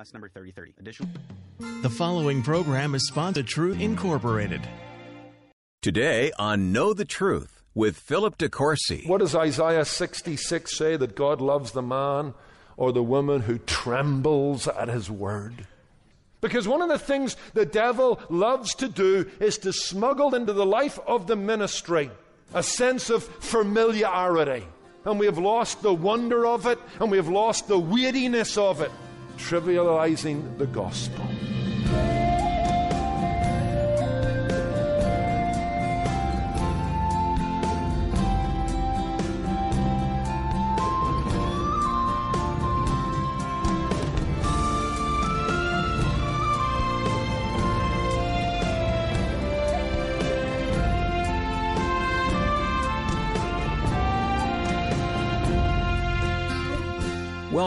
Last number 3030. Additional. The following program is sponsored Truth Incorporated. Today on Know the Truth with Philip DeCourcy. What does Isaiah 66 say? That God loves the man or the woman who trembles at his word? Because one of the things the devil loves to do is to smuggle into the life of the ministry a sense of familiarity. And we have lost the wonder of it, and we have lost the weightiness of it, trivializing the gospel.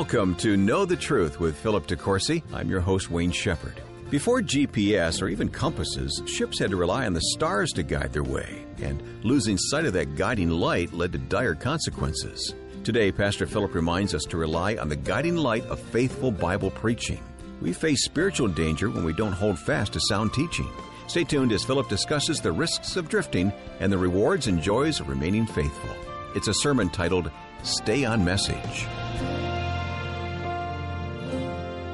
Welcome to Know the Truth with Philip DeCourcy. I'm your host, Wayne Shepherd. Before GPS or even compasses, ships had to rely on the stars to guide their way, and losing sight of that guiding light led to dire consequences. Today, Pastor Philip reminds us to rely on the guiding light of faithful Bible preaching. We face spiritual danger when we don't hold fast to sound teaching. Stay tuned as Philip discusses the risks of drifting and the rewards and joys of remaining faithful. It's a sermon titled Stay on Message.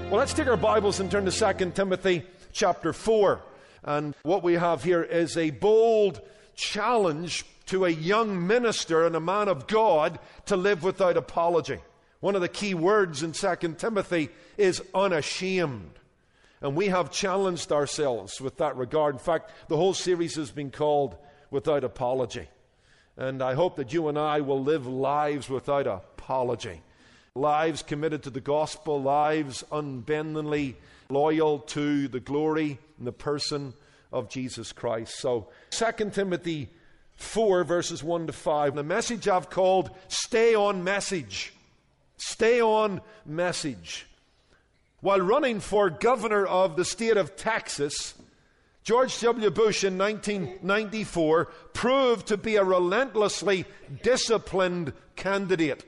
Well, let's take our Bibles and turn to 2 Timothy chapter 4. And what we have here is a bold challenge to a young minister and a man of God to live without apology. One of the key words in 2 Timothy is unashamed. And we have challenged ourselves with that regard. In fact, the whole series has been called Without Apology. And I hope that you and I will live lives without apology lives committed to the gospel, lives unbendingly loyal to the glory and the person of Jesus Christ. So, 2 Timothy 4, verses 1 to 5, the message I've called Stay on Message. Stay on Message. While running for governor of the state of Texas, George W. Bush in 1994 proved to be a relentlessly disciplined candidate.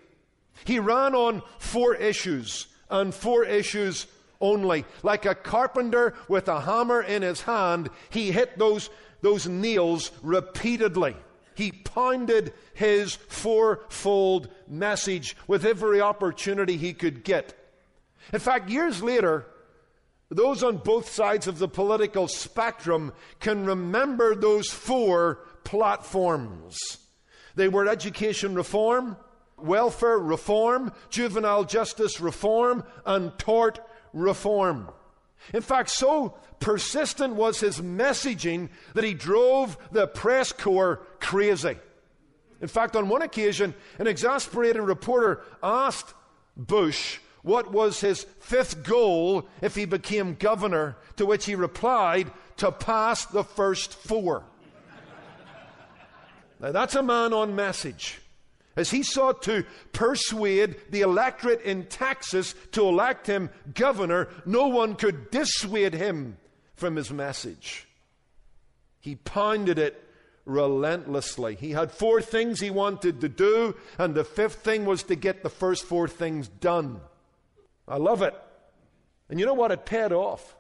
He ran on four issues, and four issues only. Like a carpenter with a hammer in his hand, he hit those, those nails repeatedly. He pounded his fourfold message with every opportunity he could get. In fact, years later, those on both sides of the political spectrum can remember those four platforms. They were education reform, welfare reform, juvenile justice reform, and tort reform. In fact, so persistent was his messaging that he drove the press corps crazy. In fact, on one occasion, an exasperated reporter asked Bush what was his fifth goal if he became governor, to which he replied, to pass the first four. now, that's a man on message as he sought to persuade the electorate in Texas to elect him governor, no one could dissuade him from his message. He pounded it relentlessly. He had four things he wanted to do, and the fifth thing was to get the first four things done. I love it. And you know what? It paid off.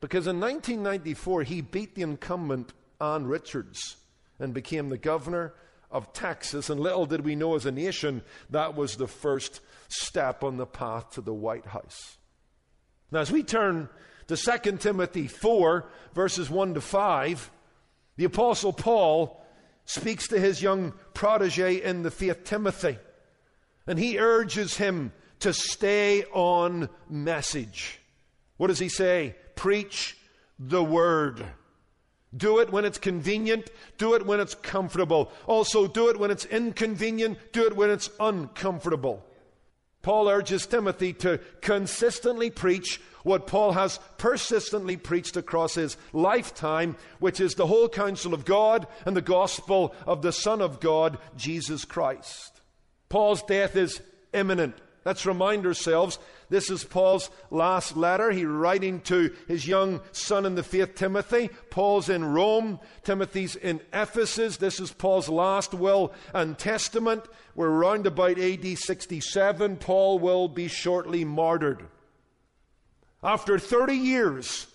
Because in 1994, he beat the incumbent Ann Richards and became the governor of Texas, and little did we know as a nation that was the first step on the path to the White House. Now, as we turn to 2 Timothy 4, verses 1 to 5, the Apostle Paul speaks to his young protege in the faith, Timothy, and he urges him to stay on message. What does he say? Preach the word. Do it when it's convenient. Do it when it's comfortable. Also, do it when it's inconvenient. Do it when it's uncomfortable. Paul urges Timothy to consistently preach what Paul has persistently preached across his lifetime, which is the whole counsel of God and the gospel of the Son of God, Jesus Christ. Paul's death is imminent. Let's remind ourselves this is Paul's last letter. He's writing to his young son in the faith, Timothy. Paul's in Rome. Timothy's in Ephesus. This is Paul's last will and testament. We're around about AD 67. Paul will be shortly martyred. After 30 years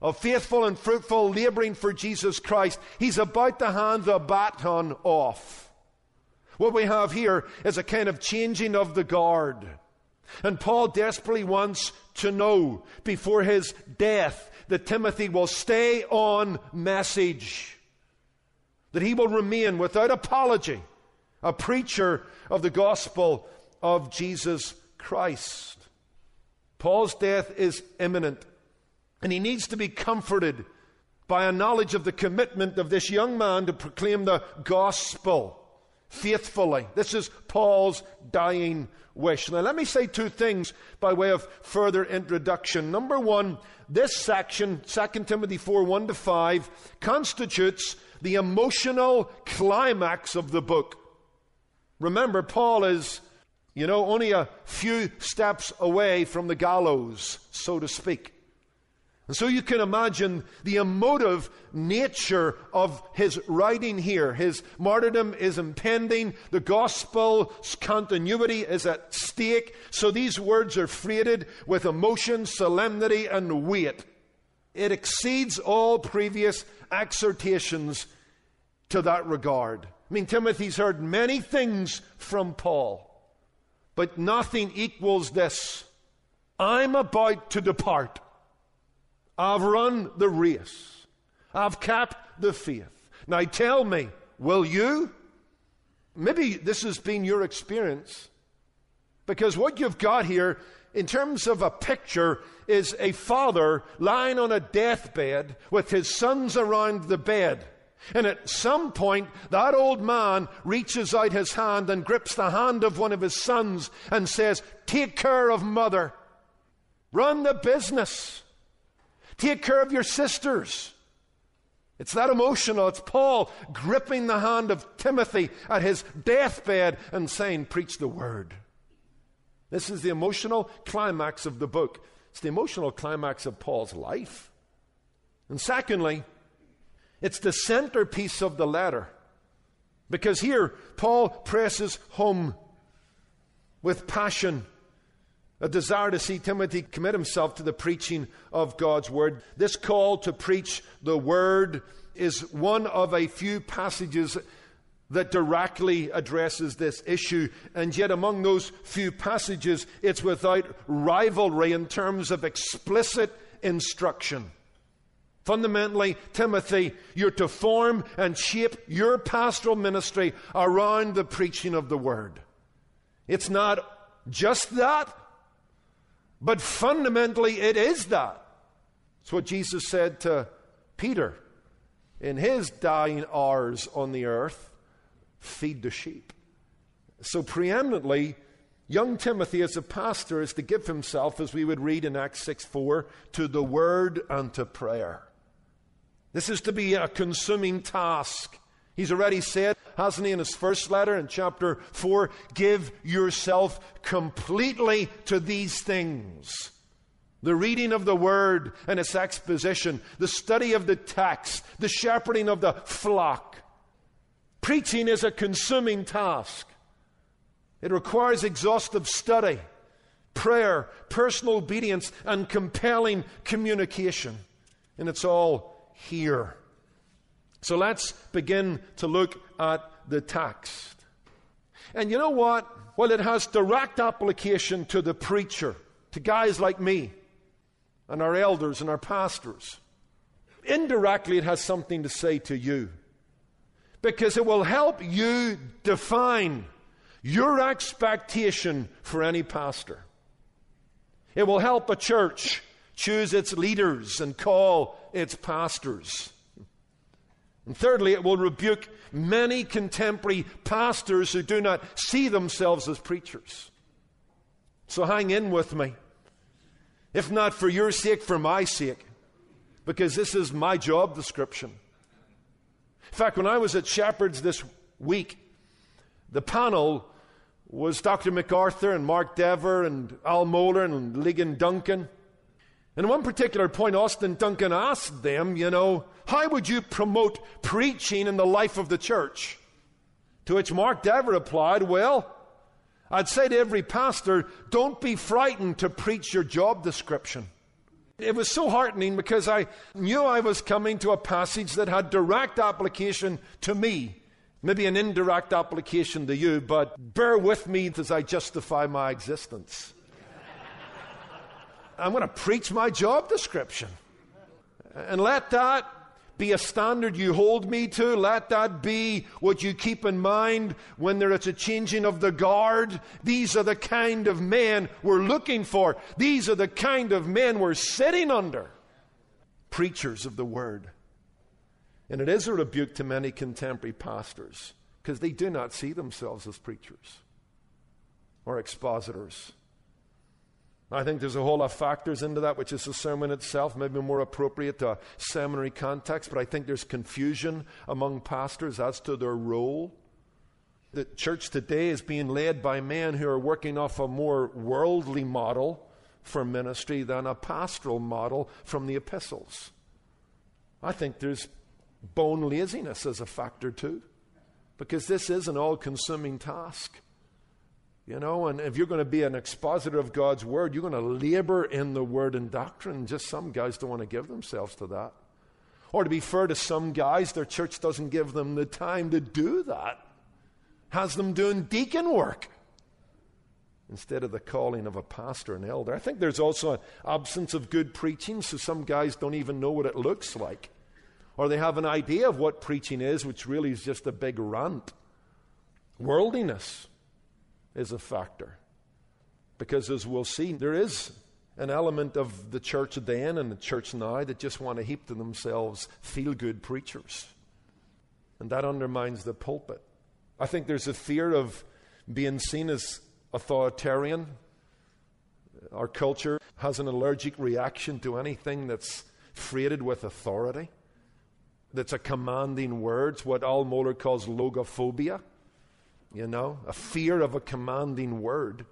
of faithful and fruitful laboring for Jesus Christ, he's about to hand the baton off. What we have here is a kind of changing of the guard. And Paul desperately wants to know before his death that Timothy will stay on message, that he will remain without apology a preacher of the gospel of Jesus Christ. Paul's death is imminent, and he needs to be comforted by a knowledge of the commitment of this young man to proclaim the gospel faithfully. This is Paul's dying wish. Now, let me say two things by way of further introduction. Number one, this section, 2 Timothy 4 1 to 5, constitutes the emotional climax of the book. Remember, Paul is, you know, only a few steps away from the gallows, so to speak. And so you can imagine the emotive nature of his writing here. His martyrdom is impending. The gospel's continuity is at stake. So these words are freighted with emotion, solemnity, and weight. It exceeds all previous exhortations to that regard. I mean, Timothy's heard many things from Paul, but nothing equals this. I'm about to depart. I've run the race. I've kept the faith. Now tell me, will you? Maybe this has been your experience. Because what you've got here, in terms of a picture, is a father lying on a deathbed with his sons around the bed. And at some point, that old man reaches out his hand and grips the hand of one of his sons and says, Take care of mother. Run the business. Take care of your sisters. It's that emotional. It's Paul gripping the hand of Timothy at his deathbed and saying, Preach the word. This is the emotional climax of the book. It's the emotional climax of Paul's life. And secondly, it's the centerpiece of the letter. Because here, Paul presses home with passion a desire to see Timothy commit himself to the preaching of God's Word. This call to preach the Word is one of a few passages that directly addresses this issue. And yet, among those few passages, it's without rivalry in terms of explicit instruction. Fundamentally, Timothy, you're to form and shape your pastoral ministry around the preaching of the Word. It's not just that, but fundamentally, it is that. It's what Jesus said to Peter in his dying hours on the earth feed the sheep. So, preeminently, young Timothy, as a pastor, is to give himself, as we would read in Acts 6 4, to the word and to prayer. This is to be a consuming task. He's already said, hasn't he, in his first letter in chapter 4, give yourself completely to these things. The reading of the word and its exposition, the study of the text, the shepherding of the flock. Preaching is a consuming task. It requires exhaustive study, prayer, personal obedience, and compelling communication. And it's all here. So let's begin to look at the text. And you know what? Well, it has direct application to the preacher, to guys like me, and our elders and our pastors. Indirectly, it has something to say to you. Because it will help you define your expectation for any pastor. It will help a church choose its leaders and call its pastors. And thirdly, it will rebuke many contemporary pastors who do not see themselves as preachers. So hang in with me. If not for your sake, for my sake. Because this is my job description. In fact, when I was at Shepherd's this week, the panel was Dr. MacArthur and Mark Dever and Al Mohler and Ligon Duncan. And one particular point, Austin Duncan asked them, you know, how would you promote preaching in the life of the church? To which Mark Dever replied, well, I'd say to every pastor, don't be frightened to preach your job description. It was so heartening because I knew I was coming to a passage that had direct application to me. Maybe an indirect application to you, but bear with me as I justify my existence. I'm going to preach my job description. And let that be a standard you hold me to. Let that be what you keep in mind when there is a changing of the guard. These are the kind of men we're looking for. These are the kind of men we're sitting under. Preachers of the word. And it is a rebuke to many contemporary pastors because they do not see themselves as preachers or expositors. I think there's a whole lot of factors into that, which is the sermon itself, maybe more appropriate to a seminary context, but I think there's confusion among pastors as to their role. The church today is being led by men who are working off a more worldly model for ministry than a pastoral model from the epistles. I think there's bone laziness as a factor too, because this is an all consuming task. You know, and if you're going to be an expositor of God's word, you're going to labor in the word and doctrine. Just some guys don't want to give themselves to that. Or to be fair to some guys, their church doesn't give them the time to do that, has them doing deacon work instead of the calling of a pastor and elder. I think there's also an absence of good preaching, so some guys don't even know what it looks like. Or they have an idea of what preaching is, which really is just a big rant. Worldliness is a factor. Because as we'll see, there is an element of the church then and the church now that just want to heap to themselves feel good preachers. And that undermines the pulpit. I think there's a fear of being seen as authoritarian. Our culture has an allergic reaction to anything that's freighted with authority, that's a commanding word, what Al Mohler calls logophobia you know, a fear of a commanding word.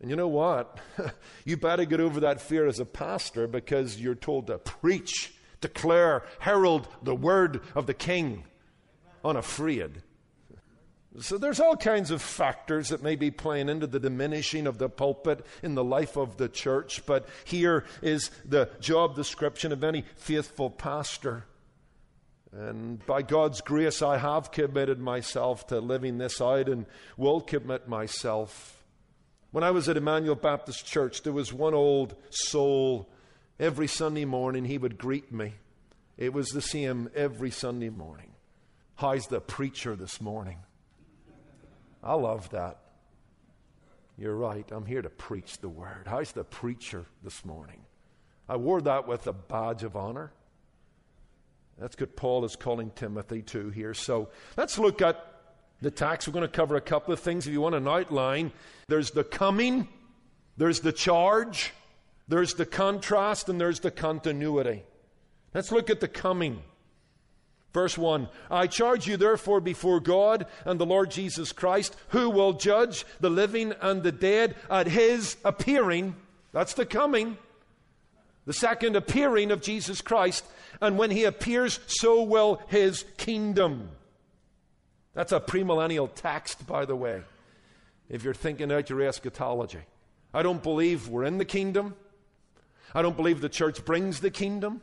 And you know what? you better get over that fear as a pastor because you're told to preach, declare, herald the word of the king unafraid. So there's all kinds of factors that may be playing into the diminishing of the pulpit in the life of the church, but here is the job description of any faithful pastor. And by God's grace, I have committed myself to living this out and will commit myself. When I was at Emmanuel Baptist Church, there was one old soul. Every Sunday morning, he would greet me. It was the same every Sunday morning. How's the preacher this morning? I love that. You're right. I'm here to preach the word. How's the preacher this morning? I wore that with a badge of honor. That's what Paul is calling Timothy to here. So let's look at the text. We're going to cover a couple of things. If you want an outline, there's the coming, there's the charge, there's the contrast, and there's the continuity. Let's look at the coming. Verse 1 I charge you therefore before God and the Lord Jesus Christ, who will judge the living and the dead at his appearing. That's the coming. The second appearing of Jesus Christ and when he appears, so will his kingdom. That's a premillennial text, by the way, if you're thinking out your eschatology. I don't believe we're in the kingdom. I don't believe the church brings the kingdom.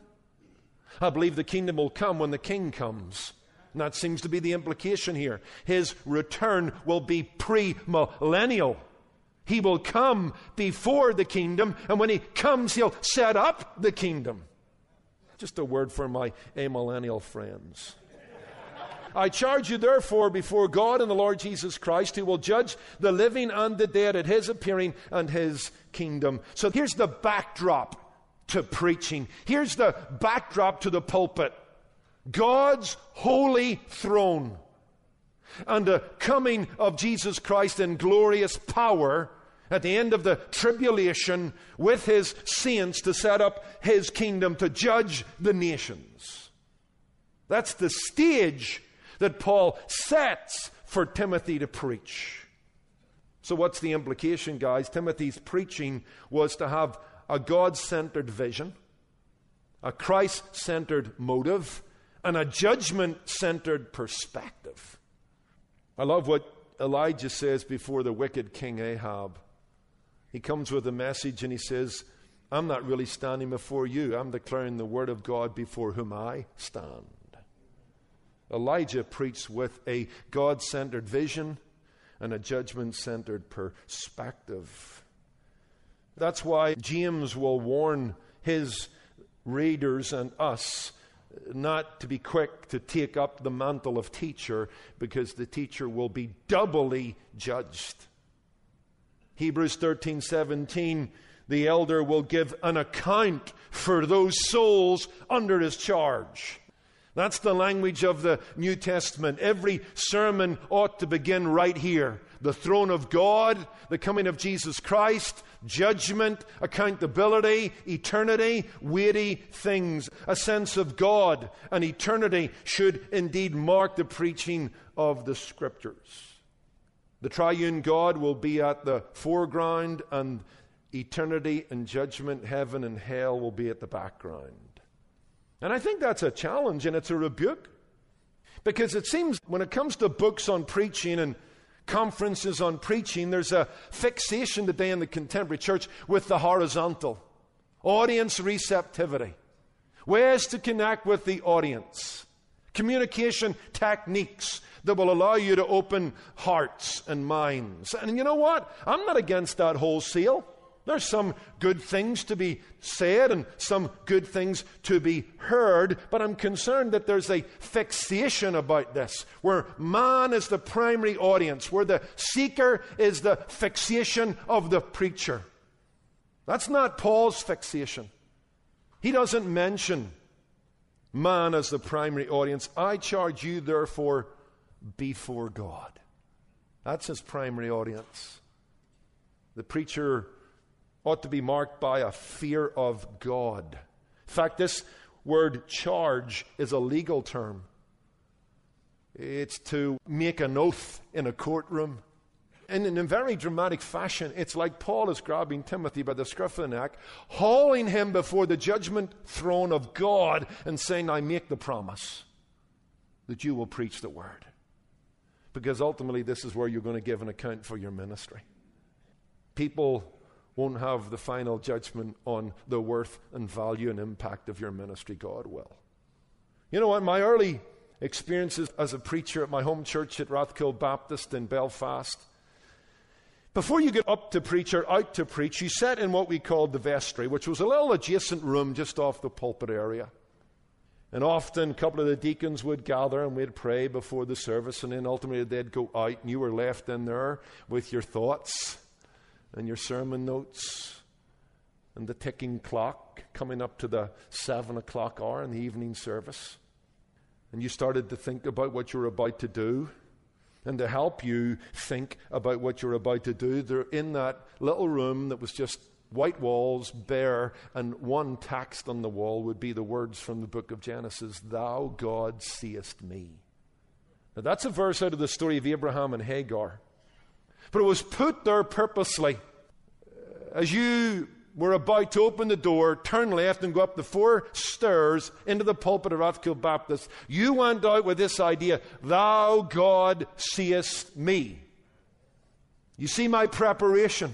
I believe the kingdom will come when the king comes. And that seems to be the implication here. His return will be premillennial. He will come before the kingdom, and when he comes, he'll set up the kingdom. Just a word for my amillennial friends. I charge you, therefore, before God and the Lord Jesus Christ, who will judge the living and the dead at his appearing and his kingdom. So here's the backdrop to preaching. Here's the backdrop to the pulpit God's holy throne and the coming of Jesus Christ in glorious power at the end of the tribulation with his saints to set up his kingdom to judge the nations. That's the stage that Paul sets for Timothy to preach. So, what's the implication, guys? Timothy's preaching was to have a God centered vision, a Christ centered motive, and a judgment centered perspective. I love what Elijah says before the wicked King Ahab. He comes with a message and he says, I'm not really standing before you. I'm declaring the word of God before whom I stand. Elijah preached with a God centered vision and a judgment centered perspective. That's why James will warn his readers and us not to be quick to take up the mantle of teacher because the teacher will be doubly judged. Hebrews 13 17, the elder will give an account for those souls under his charge. That's the language of the New Testament. Every sermon ought to begin right here. The throne of God, the coming of Jesus Christ, judgment, accountability, eternity, weighty things. A sense of God and eternity should indeed mark the preaching of the Scriptures. The triune God will be at the foreground, and eternity and judgment, heaven and hell will be at the background. And I think that's a challenge and it's a rebuke. Because it seems when it comes to books on preaching and conferences on preaching, there's a fixation today in the contemporary church with the horizontal audience receptivity, ways to connect with the audience, communication techniques that will allow you to open hearts and minds. And you know what? I'm not against that wholesale. There's some good things to be said and some good things to be heard, but I'm concerned that there's a fixation about this, where man is the primary audience, where the seeker is the fixation of the preacher. That's not Paul's fixation. He doesn't mention man as the primary audience. I charge you, therefore, before God. That's his primary audience. The preacher ought to be marked by a fear of God. In fact, this word charge is a legal term. It's to make an oath in a courtroom. And in a very dramatic fashion, it's like Paul is grabbing Timothy by the scruff of the neck, hauling him before the judgment throne of God, and saying, I make the promise that you will preach the word. Because ultimately, this is where you're going to give an account for your ministry. People won't have the final judgment on the worth and value and impact of your ministry. God will. You know what? My early experiences as a preacher at my home church at Rathkill Baptist in Belfast. Before you get up to preach or out to preach, you sat in what we called the vestry, which was a little adjacent room just off the pulpit area. And often a couple of the deacons would gather and we'd pray before the service, and then ultimately they'd go out, and you were left in there with your thoughts and your sermon notes and the ticking clock coming up to the seven o'clock hour in the evening service. And you started to think about what you were about to do. And to help you think about what you're about to do, they're in that little room that was just white walls, bare, and one text on the wall would be the words from the book of Genesis Thou, God, seest me. Now, that's a verse out of the story of Abraham and Hagar. But it was put there purposely. As you were about to open the door, turn left, and go up the four stairs into the pulpit of Rathkill Baptist, you went out with this idea Thou, God, seest me. You see my preparation.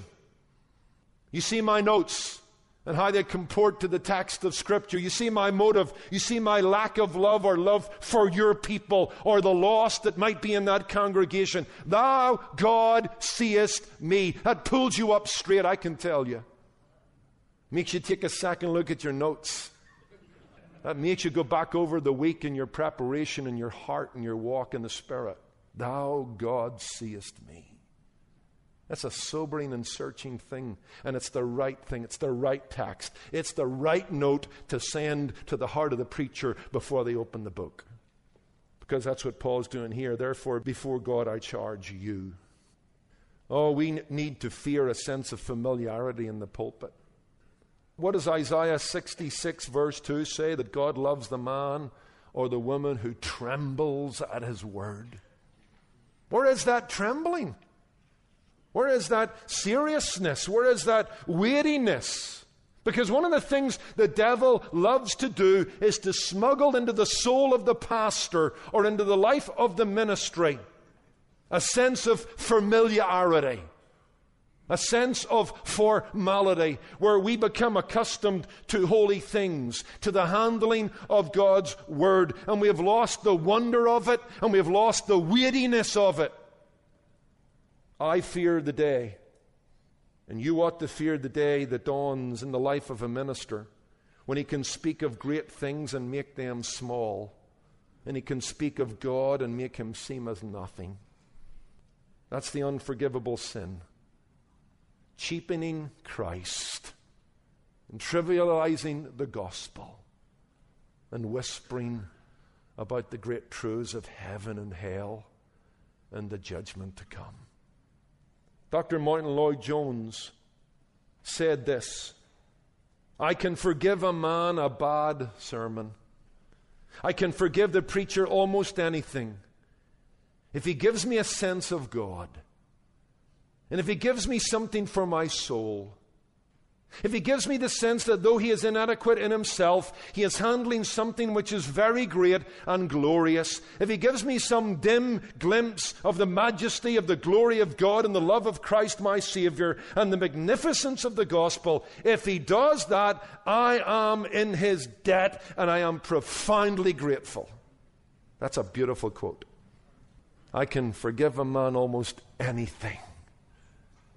You see my notes and how they comport to the text of Scripture. You see my motive. You see my lack of love or love for your people or the lost that might be in that congregation. Thou, God, seest me. That pulls you up straight, I can tell you. Makes you take a second look at your notes. That makes you go back over the week in your preparation and your heart and your walk in the Spirit. Thou, God, seest me. That's a sobering and searching thing. And it's the right thing. It's the right text. It's the right note to send to the heart of the preacher before they open the book. Because that's what Paul's doing here. Therefore, before God, I charge you. Oh, we need to fear a sense of familiarity in the pulpit. What does Isaiah 66, verse 2 say? That God loves the man or the woman who trembles at his word. Where is that trembling? Where is that seriousness? Where is that weariness? Because one of the things the devil loves to do is to smuggle into the soul of the pastor or into the life of the ministry a sense of familiarity, a sense of formality, where we become accustomed to holy things, to the handling of God's Word, and we have lost the wonder of it, and we have lost the weightiness of it. I fear the day, and you ought to fear the day that dawns in the life of a minister when he can speak of great things and make them small, and he can speak of God and make him seem as nothing. That's the unforgivable sin. Cheapening Christ and trivializing the gospel and whispering about the great truths of heaven and hell and the judgment to come. Dr. Martyn Lloyd-Jones said this I can forgive a man a bad sermon. I can forgive the preacher almost anything if He gives me a sense of God, and if He gives me something for my soul, if He gives me the sense that though He is inadequate in Himself, He is handling something which is very great and glorious, if He gives me some dim glimpse of the majesty of the glory of God and the love of Christ my Savior and the magnificence of the gospel, if He does that, I am in His debt and I am profoundly grateful. That's a beautiful quote. I can forgive a man almost anything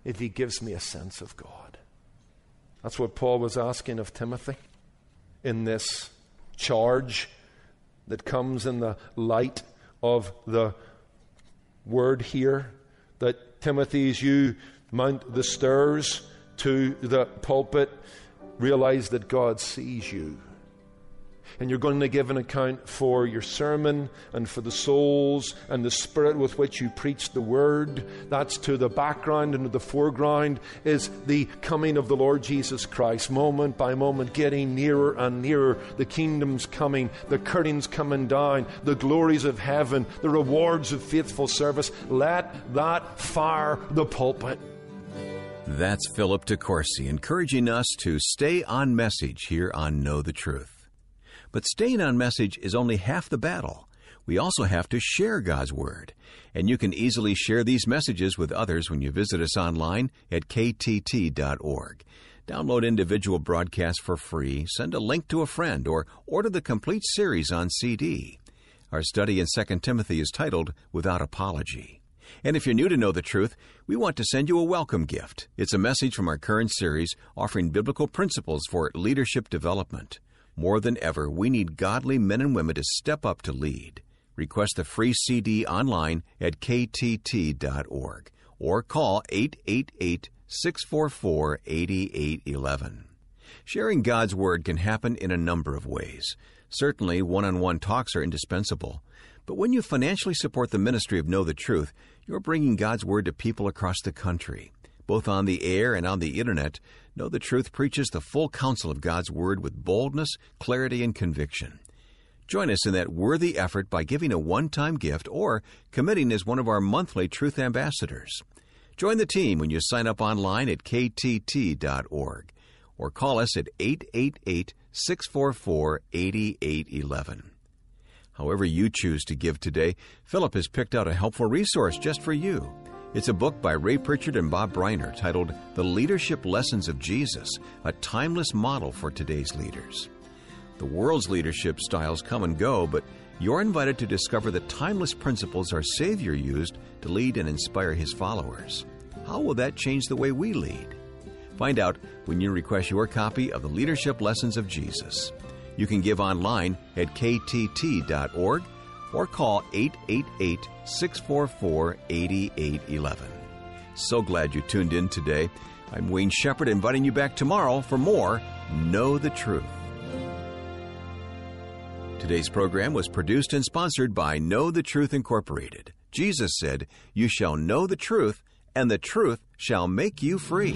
if he gives me a sense of God. That's what Paul was asking of Timothy in this charge that comes in the light of the word here that Timothy, as you mount the stairs to the pulpit, realize that God sees you and you're going to give an account for your sermon and for the souls and the spirit with which you preach the word. That's to the background and to the foreground is the coming of the Lord Jesus Christ, moment by moment, getting nearer and nearer. The kingdom's coming, the curtains coming down, the glories of heaven, the rewards of faithful service. Let that fire the pulpit. That's Philip DeCourcy encouraging us to stay on message here on Know the Truth. But staying on message is only half the battle. We also have to share God's Word. And you can easily share these messages with others when you visit us online at ktt.org. Download individual broadcasts for free, send a link to a friend, or order the complete series on CD. Our study in 2 Timothy is titled Without Apology. And if you're new to know the truth, we want to send you a welcome gift. It's a message from our current series offering biblical principles for leadership development. More than ever, we need godly men and women to step up to lead. Request the free CD online at ktt.org or call 888 644 8811. Sharing God's Word can happen in a number of ways. Certainly, one on one talks are indispensable. But when you financially support the ministry of Know the Truth, you're bringing God's Word to people across the country. Both on the air and on the internet, Know the Truth preaches the full counsel of God's Word with boldness, clarity, and conviction. Join us in that worthy effort by giving a one time gift or committing as one of our monthly Truth Ambassadors. Join the team when you sign up online at ktt.org or call us at 888 644 8811. However, you choose to give today, Philip has picked out a helpful resource just for you. It's a book by Ray Pritchard and Bob Briner titled The Leadership Lessons of Jesus, a timeless model for today's leaders. The world's leadership styles come and go, but you're invited to discover the timeless principles our Savior used to lead and inspire his followers. How will that change the way we lead? Find out when you request your copy of the Leadership Lessons of Jesus. You can give online at ktt.org or call 888 644 8811. So glad you tuned in today. I'm Wayne Shepherd inviting you back tomorrow for more Know the Truth. Today's program was produced and sponsored by Know the Truth Incorporated. Jesus said, You shall know the truth, and the truth shall make you free.